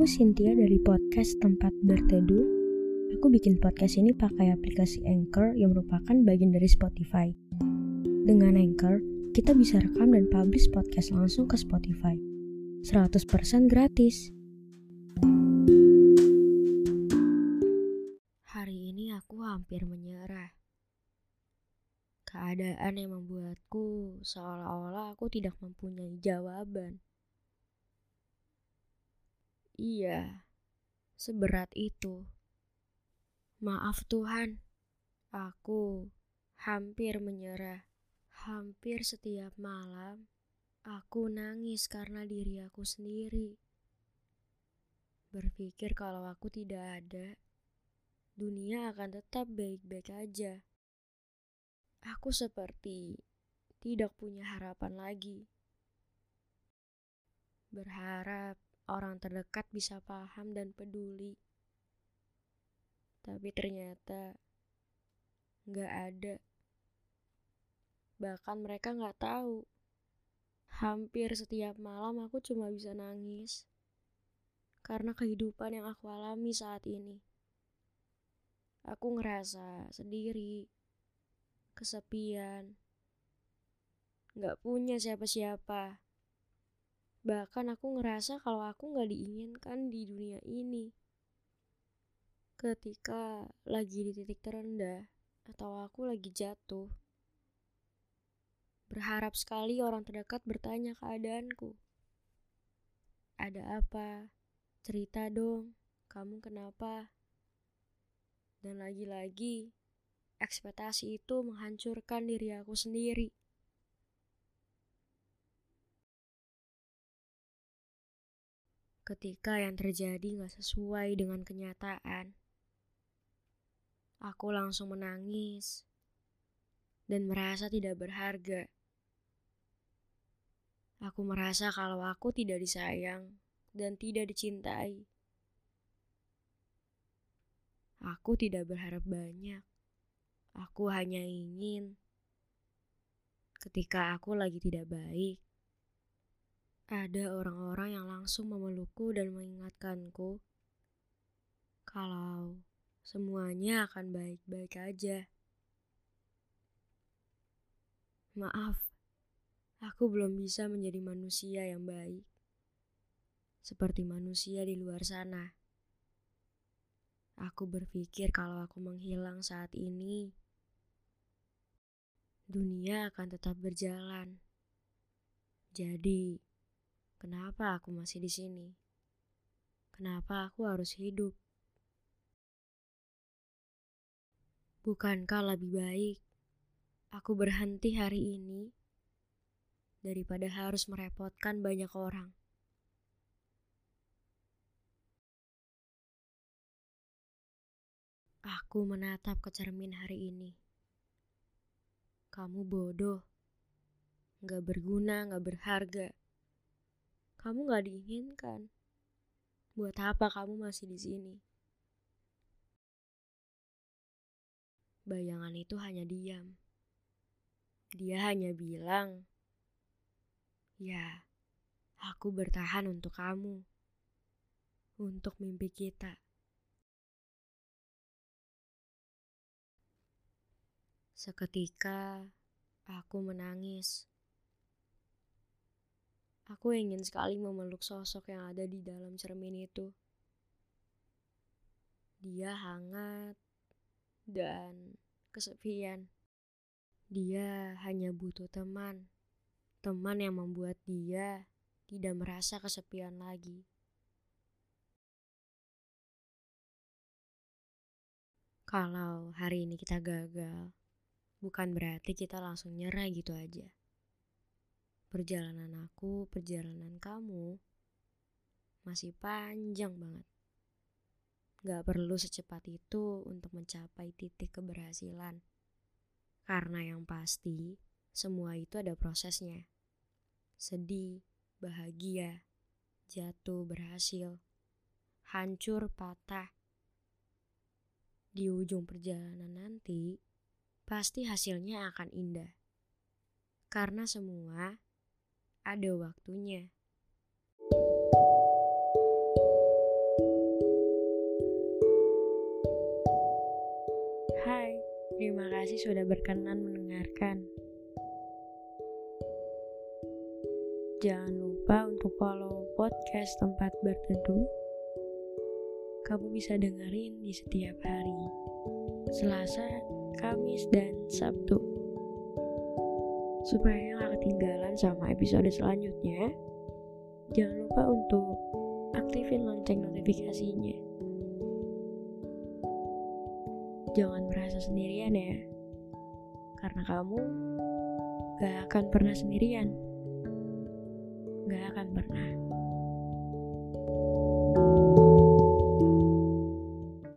Aku Cynthia dari podcast Tempat Berteduh. Aku bikin podcast ini pakai aplikasi Anchor yang merupakan bagian dari Spotify. Dengan Anchor, kita bisa rekam dan publish podcast langsung ke Spotify. 100% gratis. Hari ini aku hampir menyerah. Keadaan yang membuatku seolah-olah aku tidak mempunyai jawaban. Iya, seberat itu. Maaf Tuhan, aku hampir menyerah. Hampir setiap malam, aku nangis karena diri aku sendiri. Berpikir kalau aku tidak ada, dunia akan tetap baik-baik aja. Aku seperti tidak punya harapan lagi. Berharap orang terdekat bisa paham dan peduli. Tapi ternyata nggak ada. Bahkan mereka nggak tahu. Hampir setiap malam aku cuma bisa nangis. Karena kehidupan yang aku alami saat ini. Aku ngerasa sendiri, kesepian, nggak punya siapa-siapa. Bahkan aku ngerasa kalau aku gak diinginkan di dunia ini. Ketika lagi di titik terendah atau aku lagi jatuh. Berharap sekali orang terdekat bertanya keadaanku. Ada apa? Cerita dong, kamu kenapa? Dan lagi-lagi, ekspektasi itu menghancurkan diri aku sendiri. Ketika yang terjadi gak sesuai dengan kenyataan. Aku langsung menangis dan merasa tidak berharga. Aku merasa kalau aku tidak disayang dan tidak dicintai. Aku tidak berharap banyak. Aku hanya ingin ketika aku lagi tidak baik, ada orang-orang yang langsung memelukku dan mengingatkanku kalau semuanya akan baik-baik aja. Maaf, aku belum bisa menjadi manusia yang baik seperti manusia di luar sana. Aku berpikir kalau aku menghilang saat ini, dunia akan tetap berjalan. Jadi, Kenapa aku masih di sini? Kenapa aku harus hidup? Bukankah lebih baik aku berhenti hari ini daripada harus merepotkan banyak orang? Aku menatap ke cermin hari ini. Kamu bodoh, gak berguna, gak berharga kamu gak diinginkan. Buat apa kamu masih di sini? Bayangan itu hanya diam. Dia hanya bilang, "Ya, aku bertahan untuk kamu, untuk mimpi kita." Seketika aku menangis Aku ingin sekali memeluk sosok yang ada di dalam cermin itu. Dia hangat dan kesepian. Dia hanya butuh teman, teman yang membuat dia tidak merasa kesepian lagi. Kalau hari ini kita gagal, bukan berarti kita langsung nyerah gitu aja perjalanan aku, perjalanan kamu masih panjang banget. Gak perlu secepat itu untuk mencapai titik keberhasilan. Karena yang pasti, semua itu ada prosesnya. Sedih, bahagia, jatuh, berhasil, hancur, patah. Di ujung perjalanan nanti, pasti hasilnya akan indah. Karena semua ada waktunya. Hai, terima kasih sudah berkenan mendengarkan. Jangan lupa untuk follow podcast tempat berteduh. Kamu bisa dengerin di setiap hari. Selasa, Kamis, dan Sabtu. Supaya nggak ketinggalan sama episode selanjutnya, jangan lupa untuk aktifin lonceng notifikasinya. Jangan merasa sendirian ya, karena kamu gak akan pernah sendirian gak akan pernah.